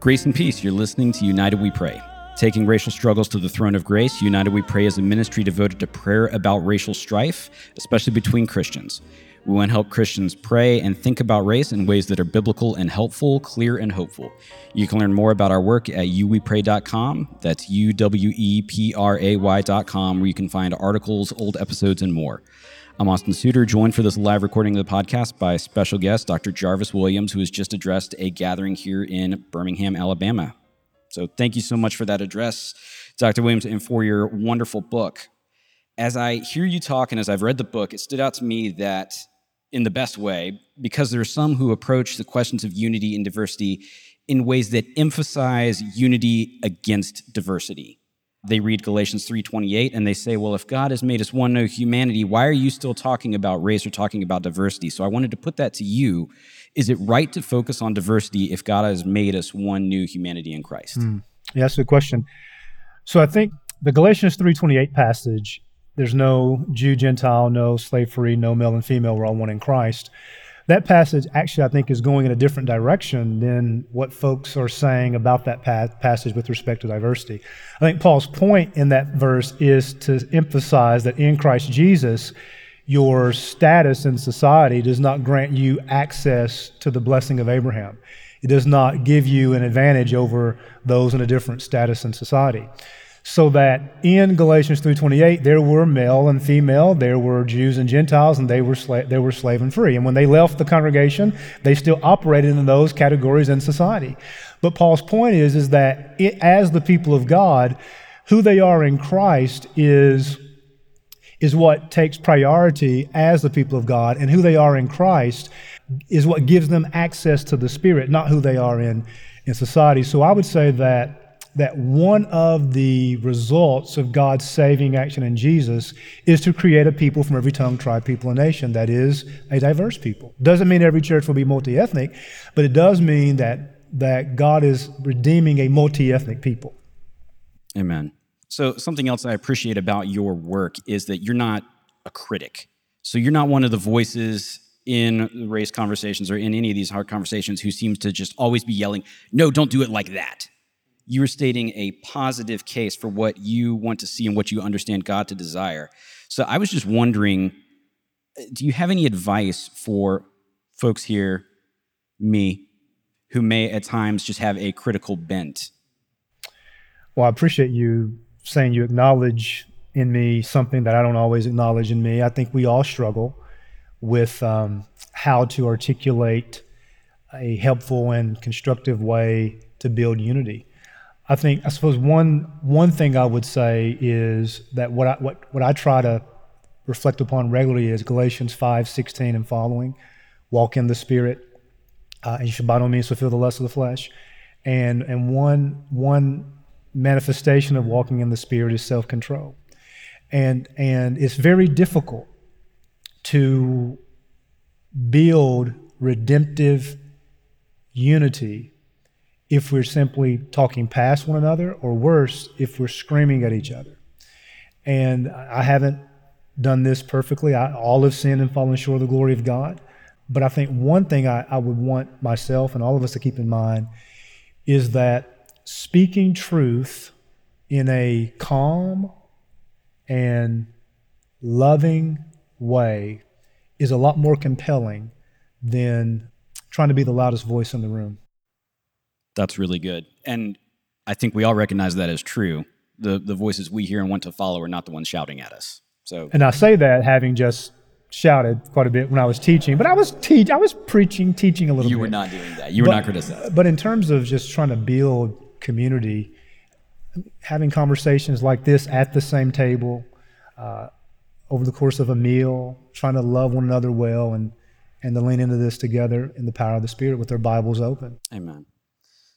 Grace and peace. You're listening to United We Pray. Taking racial struggles to the throne of grace, United We Pray is a ministry devoted to prayer about racial strife, especially between Christians. We want to help Christians pray and think about race in ways that are biblical and helpful, clear and hopeful. You can learn more about our work at uwepray.com. That's U W E P R A Y.com, where you can find articles, old episodes, and more. I'm Austin Suter, joined for this live recording of the podcast by special guest Dr. Jarvis Williams, who has just addressed a gathering here in Birmingham, Alabama. So thank you so much for that address, Dr. Williams, and for your wonderful book. As I hear you talk and as I've read the book, it stood out to me that in the best way, because there are some who approach the questions of unity and diversity in ways that emphasize unity against diversity. They read Galatians 3:28 and they say, "Well, if God has made us one new humanity, why are you still talking about race or talking about diversity?" So I wanted to put that to you. Is it right to focus on diversity if God has made us one new humanity in Christ? Mm. Yeah, that's a good question. So I think the Galatians 3:28 passage there's no Jew, Gentile, no slave free, no male and female. We're all one in Christ. That passage actually, I think, is going in a different direction than what folks are saying about that passage with respect to diversity. I think Paul's point in that verse is to emphasize that in Christ Jesus, your status in society does not grant you access to the blessing of Abraham. It does not give you an advantage over those in a different status in society so that in Galatians 3:28 there were male and female, there were Jews and Gentiles, and they were sla- they were slave and free. And when they left the congregation, they still operated in those categories in society. But Paul's point is is that it, as the people of God, who they are in Christ is is what takes priority as the people of God, and who they are in Christ is what gives them access to the Spirit, not who they are in in society. So I would say that that one of the results of God's saving action in Jesus is to create a people from every tongue, tribe, people, and nation that is a diverse people. Doesn't mean every church will be multi ethnic, but it does mean that, that God is redeeming a multi ethnic people. Amen. So, something else I appreciate about your work is that you're not a critic. So, you're not one of the voices in race conversations or in any of these hard conversations who seems to just always be yelling, no, don't do it like that you were stating a positive case for what you want to see and what you understand God to desire. So I was just wondering do you have any advice for folks here, me, who may at times just have a critical bent? Well, I appreciate you saying you acknowledge in me something that I don't always acknowledge in me. I think we all struggle with um, how to articulate a helpful and constructive way to build unity. I think I suppose one one thing I would say is that what I what what I try to reflect upon regularly is Galatians five sixteen and following, walk in the Spirit, uh, and you should by no means fulfill the lust of the flesh, and and one one manifestation of walking in the Spirit is self control, and and it's very difficult to build redemptive unity if we're simply talking past one another, or worse, if we're screaming at each other. And I haven't done this perfectly. I, all have sinned and fallen short of the glory of God. But I think one thing I, I would want myself and all of us to keep in mind is that speaking truth in a calm and loving way is a lot more compelling than trying to be the loudest voice in the room. That's really good. And I think we all recognize that as true. The the voices we hear and want to follow are not the ones shouting at us. So And I say that having just shouted quite a bit when I was teaching, but I was teach I was preaching, teaching a little you bit. You were not doing that. You were but, not criticizing. But in terms of just trying to build community, having conversations like this at the same table, uh, over the course of a meal, trying to love one another well and and to lean into this together in the power of the Spirit with their Bibles open. Amen.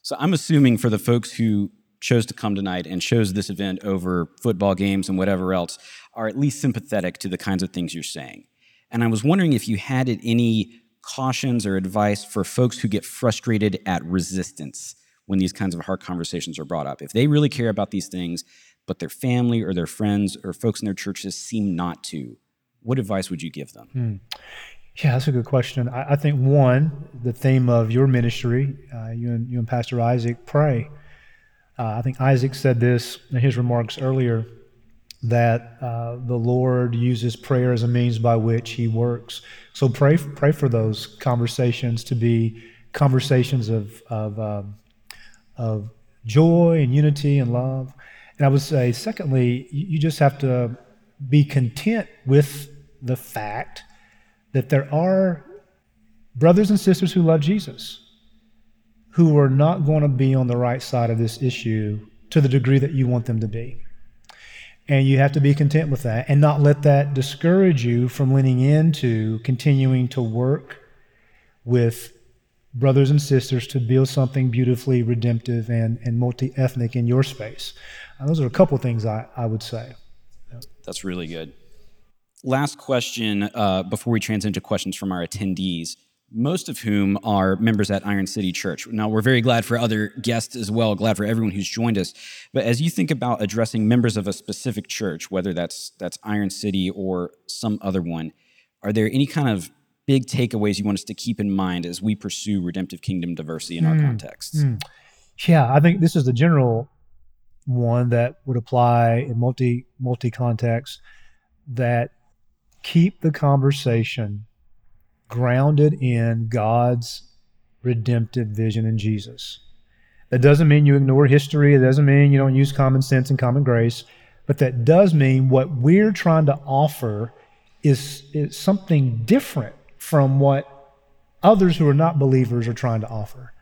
So I'm assuming for the folks who chose to come tonight and chose this event over football games and whatever else are at least sympathetic to the kinds of things you're saying. And I was wondering if you had any cautions or advice for folks who get frustrated at resistance when these kinds of hard conversations are brought up. If they really care about these things, but their family or their friends or folks in their churches seem not to, what advice would you give them? Hmm. Yeah, that's a good question. I, I think one, the theme of your ministry, uh, you and you and Pastor Isaac pray. Uh, I think Isaac said this in his remarks earlier that uh, the Lord uses prayer as a means by which He works. So pray pray for those conversations to be conversations of of, um, of joy and unity and love. And I would say, secondly, you just have to be content with the fact that there are brothers and sisters who love Jesus who are not going to be on the right side of this issue to the degree that you want them to be. And you have to be content with that and not let that discourage you from leaning into continuing to work with brothers and sisters to build something beautifully redemptive and, and multi ethnic in your space. And those are a couple of things I, I would say. That's really good. Last question uh, before we transition to questions from our attendees, most of whom are members at Iron City Church. Now, we're very glad for other guests as well, glad for everyone who's joined us. But as you think about addressing members of a specific church, whether that's that's Iron City or some other one, are there any kind of big takeaways you want us to keep in mind as we pursue redemptive kingdom diversity in mm, our hmm. contexts? Mm. Yeah, I think this is the general one that would apply in multi multi context that keep the conversation grounded in God's redemptive vision in Jesus. That doesn't mean you ignore history. It doesn't mean you don't use common sense and common grace. But that does mean what we're trying to offer is, is something different from what others who are not believers are trying to offer.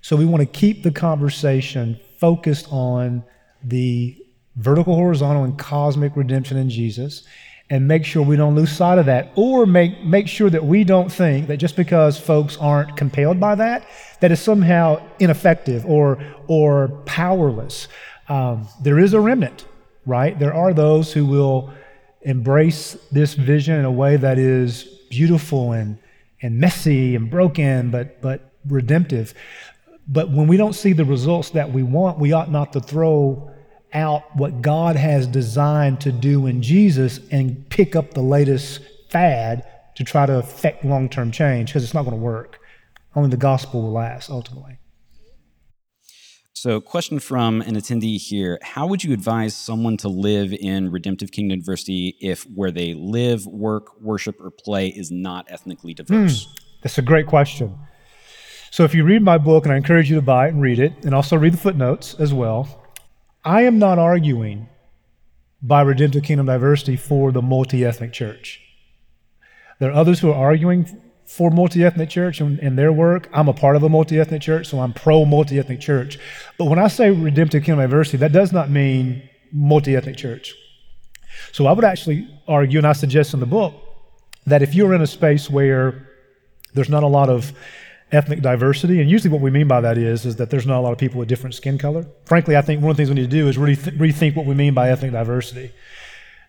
So we want to keep the conversation focused on the vertical, horizontal, and cosmic redemption in Jesus and make sure we don't lose sight of that or make, make sure that we don't think that just because folks aren't compelled by that that is somehow ineffective or, or powerless. Um, there is a remnant right? There are those who will embrace this vision in a way that is beautiful and, and messy and broken but, but redemptive. But when we don't see the results that we want we ought not to throw out what God has designed to do in Jesus and pick up the latest fad to try to affect long term change because it's not going to work. Only the gospel will last ultimately. So, question from an attendee here How would you advise someone to live in Redemptive Kingdom Diversity if where they live, work, worship, or play is not ethnically diverse? Mm, that's a great question. So, if you read my book, and I encourage you to buy it and read it, and also read the footnotes as well, I am not arguing by Redemptive Kingdom Diversity for the multi ethnic church. There are others who are arguing for multi ethnic church in, and, their work. I'm a part of a multi ethnic church, so I'm pro multi ethnic church. But when I say Redemptive Kingdom Diversity, that does not mean multi ethnic church. So I would actually argue, and I suggest in the book, that if you're in a space where there's not a lot of ethnic diversity. And usually, what we mean by that is is that there's not a lot of people with different skin color. Frankly, I think one of the things we need to do is really th- rethink what we mean by ethnic diversity,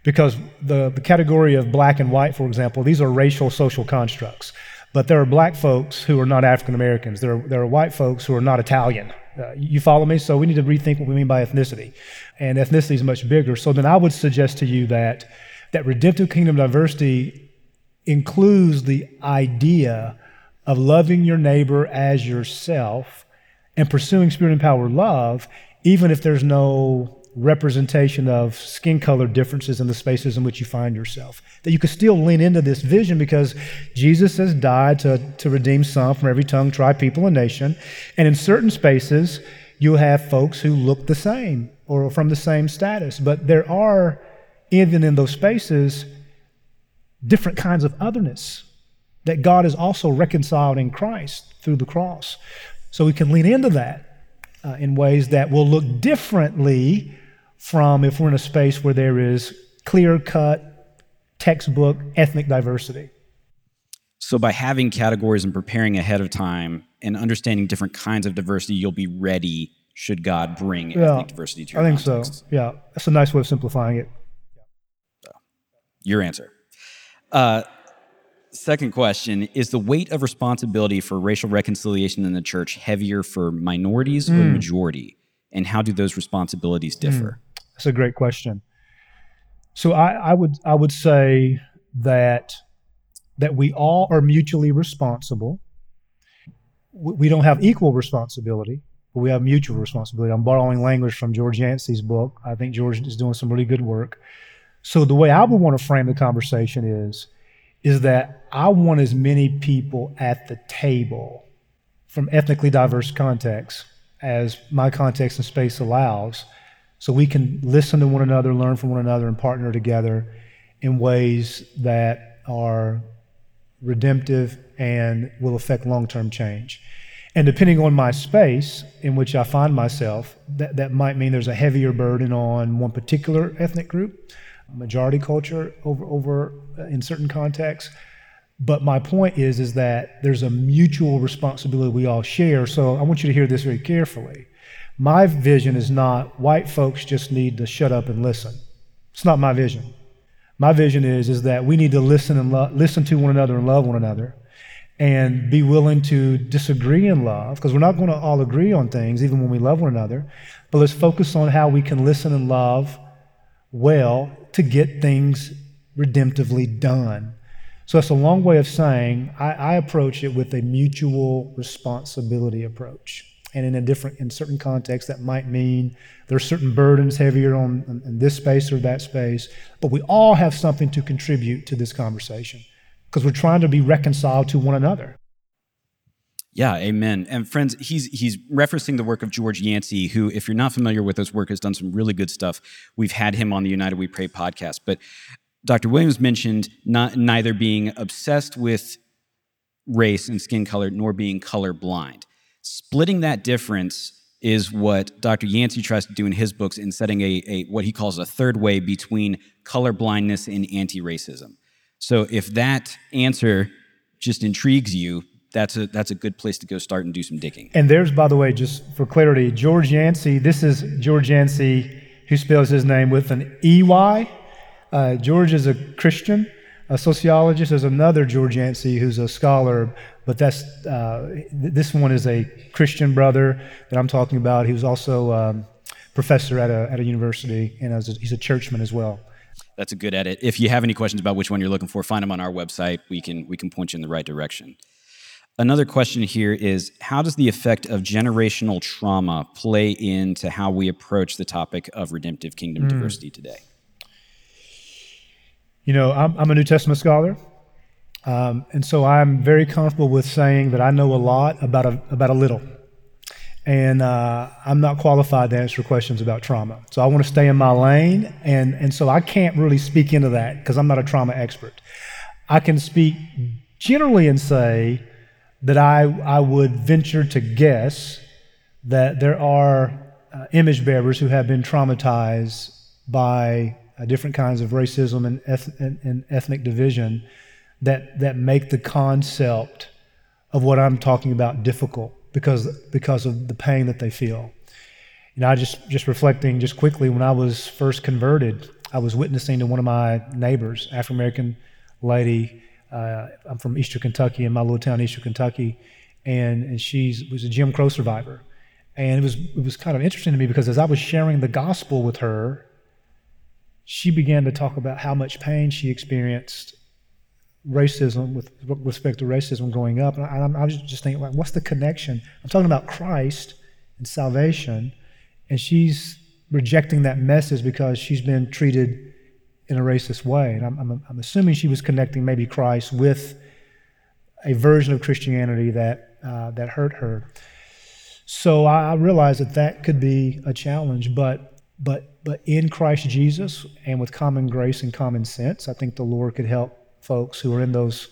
because the the category of black and white, for example, these are racial social constructs. But there are black folks who are not African Americans. There are, there are white folks who are not Italian. Uh, you follow me? So we need to rethink what we mean by ethnicity. And ethnicity is much bigger. So then I would suggest to you that, that redemptive kingdom diversity includes the idea of loving your neighbor as yourself and pursuing spirit empowered love, even if there's no representation of skin color differences in the spaces in which you find yourself. That you could still lean into this vision because Jesus has died to, to redeem some from every tongue, tribe, people, and nation. And in certain spaces, you'll have folks who look the same or from the same status. But there are, even in those spaces, different kinds of otherness that God is also reconciled in Christ through the cross. So we can lean into that uh, in ways that will look differently from if we're in a space where there is clear cut, textbook, ethnic diversity. So, by having categories and preparing ahead of time and understanding different kinds of diversity, you'll be ready should God bring yeah, ethnic diversity to your I think context. so. Yeah, that's a nice way of simplifying it. So, your answer. Uh, Second question Is the weight of responsibility for racial reconciliation in the church heavier for minorities mm. or hmm. majority? And how do those responsibilities hmm. differ? Mm. That's a great question. So I, I, would I would say that that we all are mutually responsible. We don't have equal responsibility, but we have mutual responsibility. I'm borrowing language from George Yancey's book. I think George is doing some really good work. So the way I would want to frame the conversation is, is that I want as many people at the table from ethnically diverse contexts as my context and space allows, so we can listen to one another, learn from one another, and partner together in ways that are redemptive and will affect long term change. And depending on my space in which I find myself, that, that might mean there's a heavier burden on one particular ethnic group, majority culture over, over uh, in certain contexts. But my point is, is that there's a mutual responsibility we all share. So I want you to hear this very carefully. My vision is not white folks just need to shut up and listen. It's not my vision. My vision is, is that we need to listen and lo- listen to one another and love one another and be willing to disagree in love because we're not going to all agree on things even when we love one another but let's focus on how we can listen and love well to get things redemptively done. So that's a long way of saying I, I approach it with a mutual responsibility approach. And in a different in certain contexts that might mean there's certain burdens heavier on in this space or that space. But we all have something to contribute to this conversation because we're trying to be reconciled to one another. Yeah, amen. And friends, he's he's referencing the work of George Yancey, who, if you're not familiar with his work, has done some really good stuff. We've had him on the United We Pray podcast. But Dr. Williams mentioned not neither being obsessed with race and skin color nor being color blind. Splitting that difference is what Dr. Yancey tries to do in his books in setting a, a what he calls a third way between color blindness and anti-racism. So if that answer just intrigues you, that's a that's a good place to go start and do some digging. And there's, by the way, just for clarity, George Yancey. This is George Yancey, who spells his name with an E Y. Uh, George is a Christian, a sociologist. There's another George Yancey who's a scholar, but that's uh, this one is a Christian brother that I'm talking about. He was also um, professor at a at a university, and a, he's a churchman as well that's a good edit. If you have any questions about which one you're looking for, find them on our website. We can we can point you in the right direction. Another question here is how does the effect of generational trauma play into how we approach the topic of redemptive kingdom mm. diversity today? You know, I'm, I'm a New Testament scholar, um, and so I'm very comfortable with saying that I know a lot about a, about a little and uh, I'm not qualified to answer questions about trauma. So I want to stay in my lane, and, and so I can't really speak into that because I'm not a trauma expert. I can speak generally and say that I, I would venture to guess that there are uh, image bearers who have been traumatized by uh, different kinds of racism and, eth- and, and ethnic division that, that make the concept of what I'm talking about difficult because because of the pain that they feel. You know, I just just reflecting just quickly when I was first converted, I was witnessing to one of my neighbors, African American lady. Uh, I'm from Eastern Kentucky, in my little town, Eastern Kentucky, and and she was a Jim Crow survivor, and it was it was kind of interesting to me because as I was sharing the gospel with her, she began to talk about how much pain she experienced racism, with respect to racism growing up. And I, I was just thinking, like, what's the connection? I'm talking about Christ and salvation, and she's rejecting that message because she's been treated in a racist way. And I'm, I'm, I'm assuming she was connecting maybe Christ with a version of Christianity that, uh, that hurt her. So I, I realized that that could be a challenge, but, but, but in Christ Jesus and with common grace and common sense, I think the Lord could help folks who are in those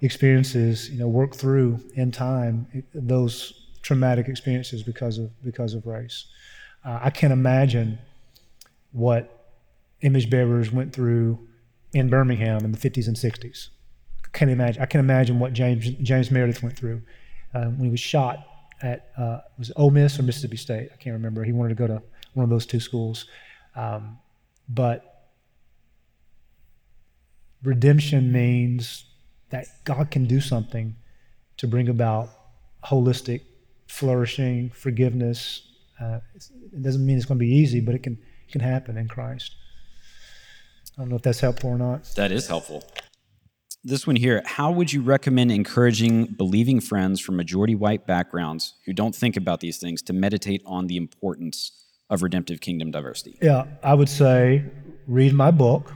experiences, you know, work through in time those traumatic experiences because of because of race. Uh, I can't imagine what image bearers went through in Birmingham in the 50s and 60s. I can't imagine. I can imagine what James James Meredith went through uh, when he was shot at uh, was it Ole Miss or Mississippi State. I can't remember. He wanted to go to one of those two schools, um, but redemption means that God can do something to bring about holistic, flourishing, forgiveness. Uh, it doesn't mean it's going to be easy, but it can it can happen in Christ. I don't know if that's helpful or not. That is helpful. This one here How would you recommend encouraging believing friends from majority white backgrounds who don't think about these things to meditate on the importance of redemptive kingdom diversity? Yeah, I would say read my book,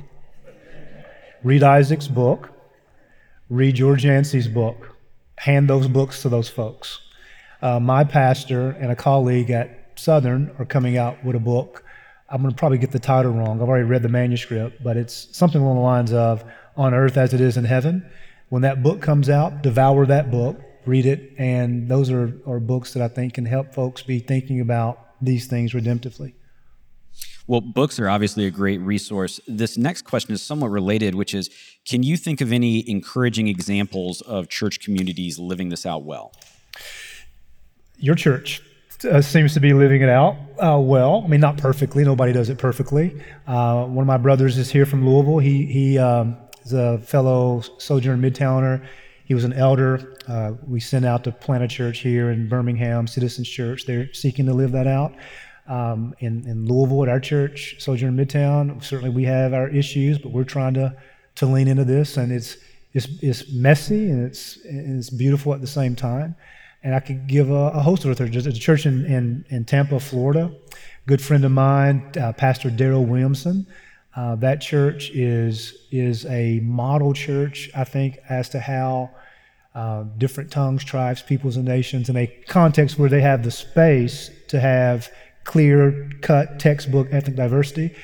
read Isaac's book, read George Yancey's book, hand those books to those folks. Uh, my pastor and a colleague at Southern are coming out with a book. I'm going to probably get the title wrong. I've already read the manuscript, but it's something along the lines of On Earth as It Is in Heaven. When that book comes out, devour that book, read it, and those are, are books that I think can help folks be thinking about these things redemptively. Well, books are obviously a great resource. This next question is somewhat related, which is Can you think of any encouraging examples of church communities living this out well? Your church uh, seems to be living it out uh, well. I mean, not perfectly. Nobody does it perfectly. Uh, one of my brothers is here from Louisville. He he um, is a fellow Sojourn Midtowner. He was an elder. Uh, we sent out to plant a church here in Birmingham, Citizens Church. They're seeking to live that out. Um, in, in Louisville, at our church, Sojourn Midtown, certainly we have our issues, but we're trying to to lean into this, and it's it's, it's messy and it's and it's beautiful at the same time. And I could give a, a host of other churches. A church in, in, in Tampa, Florida, good friend of mine, uh, Pastor Daryl Williamson. Uh, that church is is a model church, I think, as to how uh, different tongues, tribes, peoples, and nations, in a context where they have the space to have clear cut textbook ethnic diversity,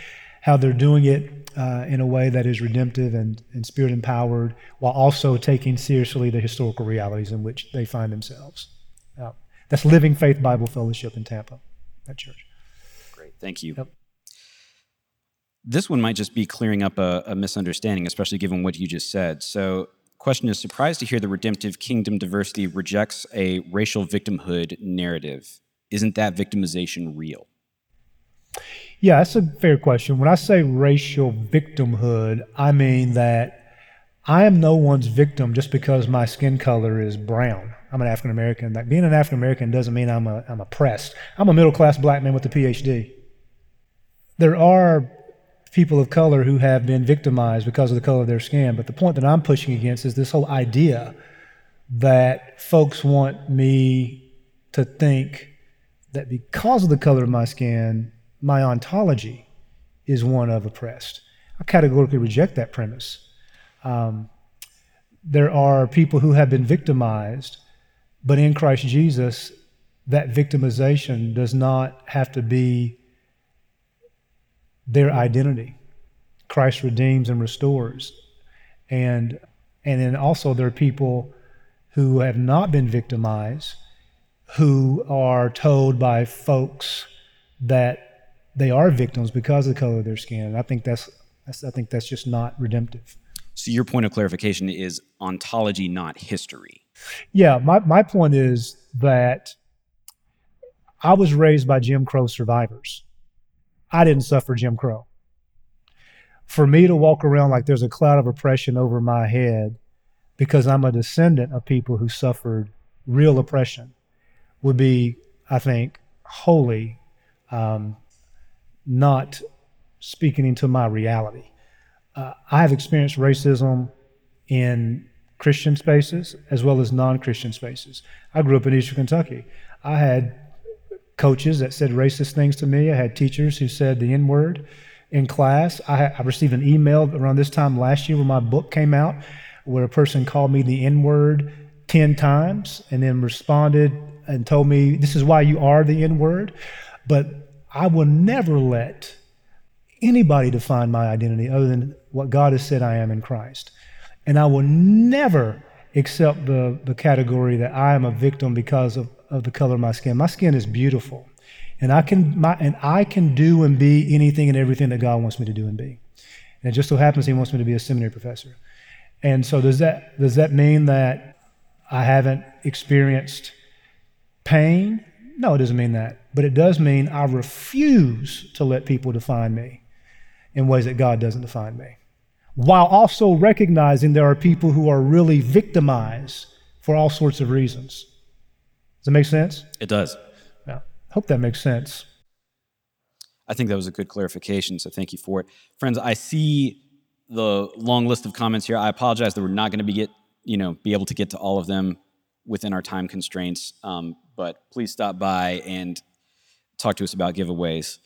how they're doing it uh, in a way that is redemptive and, and spirit empowered, while also taking seriously the historical realities in which they find themselves. Uh, that's Living Faith Bible Fellowship in Tampa, that church. Great, thank you. Yep. This one might just be clearing up a, a misunderstanding, especially given what you just said. So, question is surprised to hear the redemptive kingdom diversity rejects a racial victimhood narrative. Isn't that victimization real? Yeah, that's a fair question. When I say racial victimhood, I mean that I am no one's victim just because my skin color is brown. I'm an African American. That being an African American doesn't mean I'm a, I'm oppressed. I'm a middle class black man with a PhD. There are people of color who have been victimized because of the color of their skin, but the point that I'm pushing against is this whole idea that folks want me to think that because of the color of my skin, my ontology is one of oppressed. I categorically reject that premise. Um, there are people who have been victimized but in Christ Jesus, that victimization does not have to be their identity. Christ redeems and restores. And and then also there are people who have not been victimized who are told by folks that they are victims because of the color of their skin. And I think that's, that's I think that's just not redemptive. So your point of clarification is ontology, not history. Yeah, my, my point is that I was raised by Jim Crow survivors. I didn't suffer Jim Crow. For me to walk around like there's a cloud of oppression over my head because I'm a descendant of people who suffered real oppression would be, I think, wholly um, not speaking into my reality. Uh, I have experienced racism in Christian spaces as well as non Christian spaces. I grew up in Eastern Kentucky. I had coaches that said racist things to me, I had teachers who said the N word in class. I, I, received an email around this time last year when my book came out where a person called me the N word 10 times and then responded and told me, This is why you are the N word. But I will never let anybody define my identity other than what God has said I am in Christ. And I will never accept the, the category that I am a victim because of, of the color of my skin. My skin is beautiful. And I can my and I can do and be anything and everything that God wants me to do and be. And it just so happens he wants me to be a seminary professor. And so does that does that mean that I haven't experienced pain? No, it doesn't mean that. But it does mean I refuse to let people define me in ways that God doesn't define me while also recognizing there are people who are really victimized for all sorts of reasons. Does that make sense? It does. Yeah. Hope that makes sense. I think that was a good clarification, so thank you for it. Friends, I see the long list of comments here. I apologize that we're not going to be get you know be able to get to all of them within our time constraints. Um, but please stop by and talk to us about giveaways.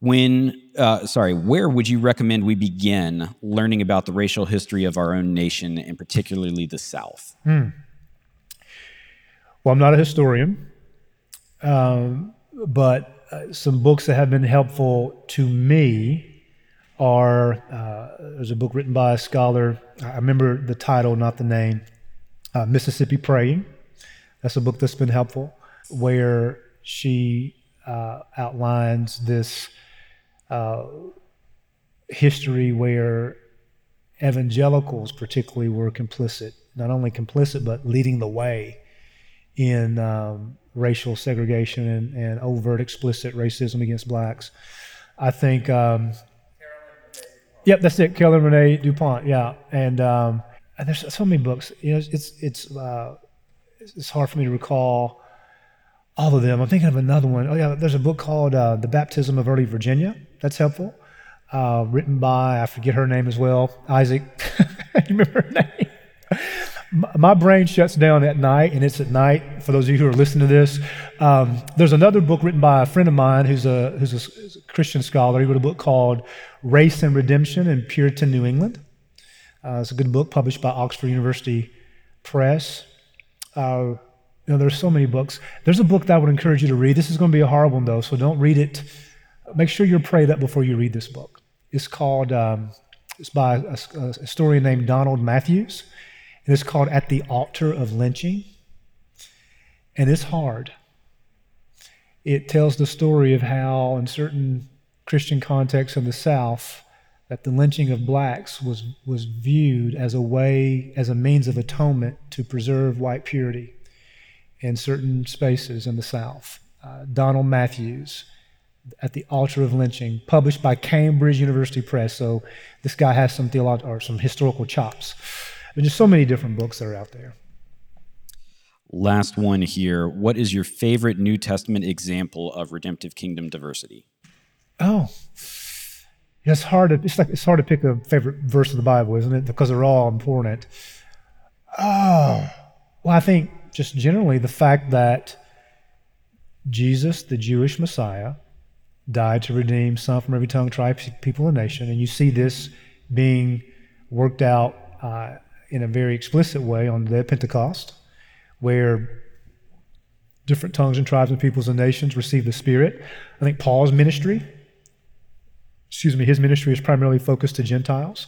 When, uh, sorry, where would you recommend we begin learning about the racial history of our own nation and particularly the South? Hmm. Well, I'm not a historian, um, but uh, some books that have been helpful to me are uh, there's a book written by a scholar. I remember the title, not the name. Uh, Mississippi Praying. That's a book that's been helpful, where she uh, outlines this uh, history where evangelicals, particularly, were complicit. Not only complicit, but leading the way in um, racial segregation and, and, overt, explicit racism against blacks. I think. Um, Yep, that's it. Carolyn Renee Dupont. Yeah, and, um, there's so many books. You know, it's it's uh, it's hard for me to recall all of them. I'm thinking of another one. Oh yeah, there's a book called uh, "The Baptism of Early Virginia." That's helpful. Uh, written by I forget her name as well. Isaac. you remember her name? my brain shuts down at night, and it's at night. For those of you who are listening to this, um, there's another book written by a friend of mine who's a who's a, who's a Christian scholar. He wrote a book called Race and Redemption in Puritan New England. Uh, it's a good book published by Oxford University Press. Uh, know, there's so many books. There's a book that I would encourage you to read. This is going to be a hard one, though, so don't read it. Make sure you're prayed up before you read this book. It's called, um, it's by a, a historian named Donald Mathews, and it's called At the Altar of Lynching. And it's hard. It tells the story of how, in certain Christian contexts in the South, that the lynching of blacks was, was viewed as a way, as a means of atonement to preserve white purity in certain spaces in the South. Uh, Donald Mathews, at the altar of lynching, published by Cambridge University Press. So this guy has some theological or some historical chops. There's just so many different books that are out there. Last one here. What is your favorite New Testament example of redemptive kingdom diversity? Oh, it's hard to it's like it's hard to pick a favorite verse of the Bible, isn't it? Because they're all important. Oh, well, I think just generally the fact that Jesus, the Jewish Messiah, died to redeem some from every tongue, tribe, people, and nation, and you see this being worked out uh, in a very explicit way on the Pentecost, where different tongues and tribes and peoples and nations receive the Spirit. I think Paul's ministry, excuse me, his ministry is primarily focused to Gentiles.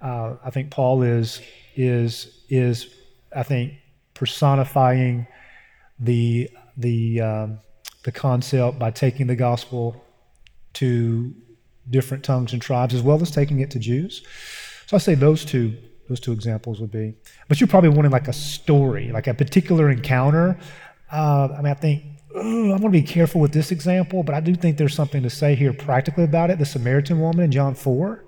Uh, I think Paul is is is I think personifying the the um, the concept by taking the gospel to different tongues and tribes as well as taking it to Jews. So I say those two those two examples would be. But you're probably wanting like a story, like a particular encounter. Uh, I mean, I think I'm going to be careful with this example, but I do think there's something to say here practically about it. The Samaritan woman in John 4,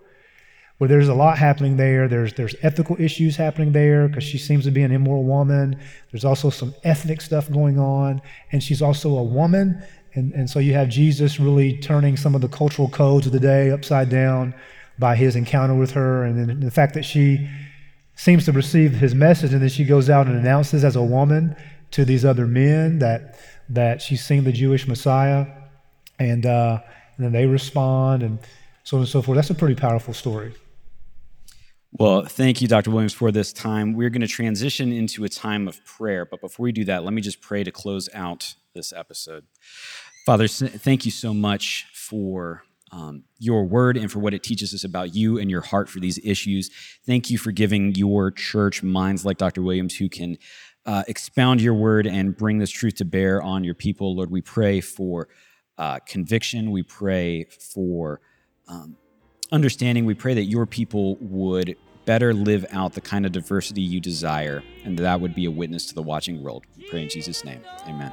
where there's a lot happening there. There's there's ethical issues happening there because she seems to be an immoral woman. There's also some ethnic stuff going on, and she's also a woman. And, and so you have Jesus really turning some of the cultural codes of the day upside down by his encounter with her, and then the fact that she seems to receive his message, and then she goes out and announces as a woman to these other men that that she's seen the Jewish Messiah, and, uh, and then they respond, and so on and so forth. That's a pretty powerful story. Well, thank you, Dr. Williams, for this time. We're going to transition into a time of prayer, but before we do that, let me just pray to close out this episode. Father, thank you so much for um, your word and for what it teaches us about you and your heart for these issues. Thank you for giving your church minds like Dr. Williams who can uh, expound your word and bring this truth to bear on your people. Lord, we pray for uh, conviction. We pray for um, understanding. We pray that your people would better live out the kind of diversity you desire and that, that would be a witness to the watching world. We pray in Jesus' name. Amen.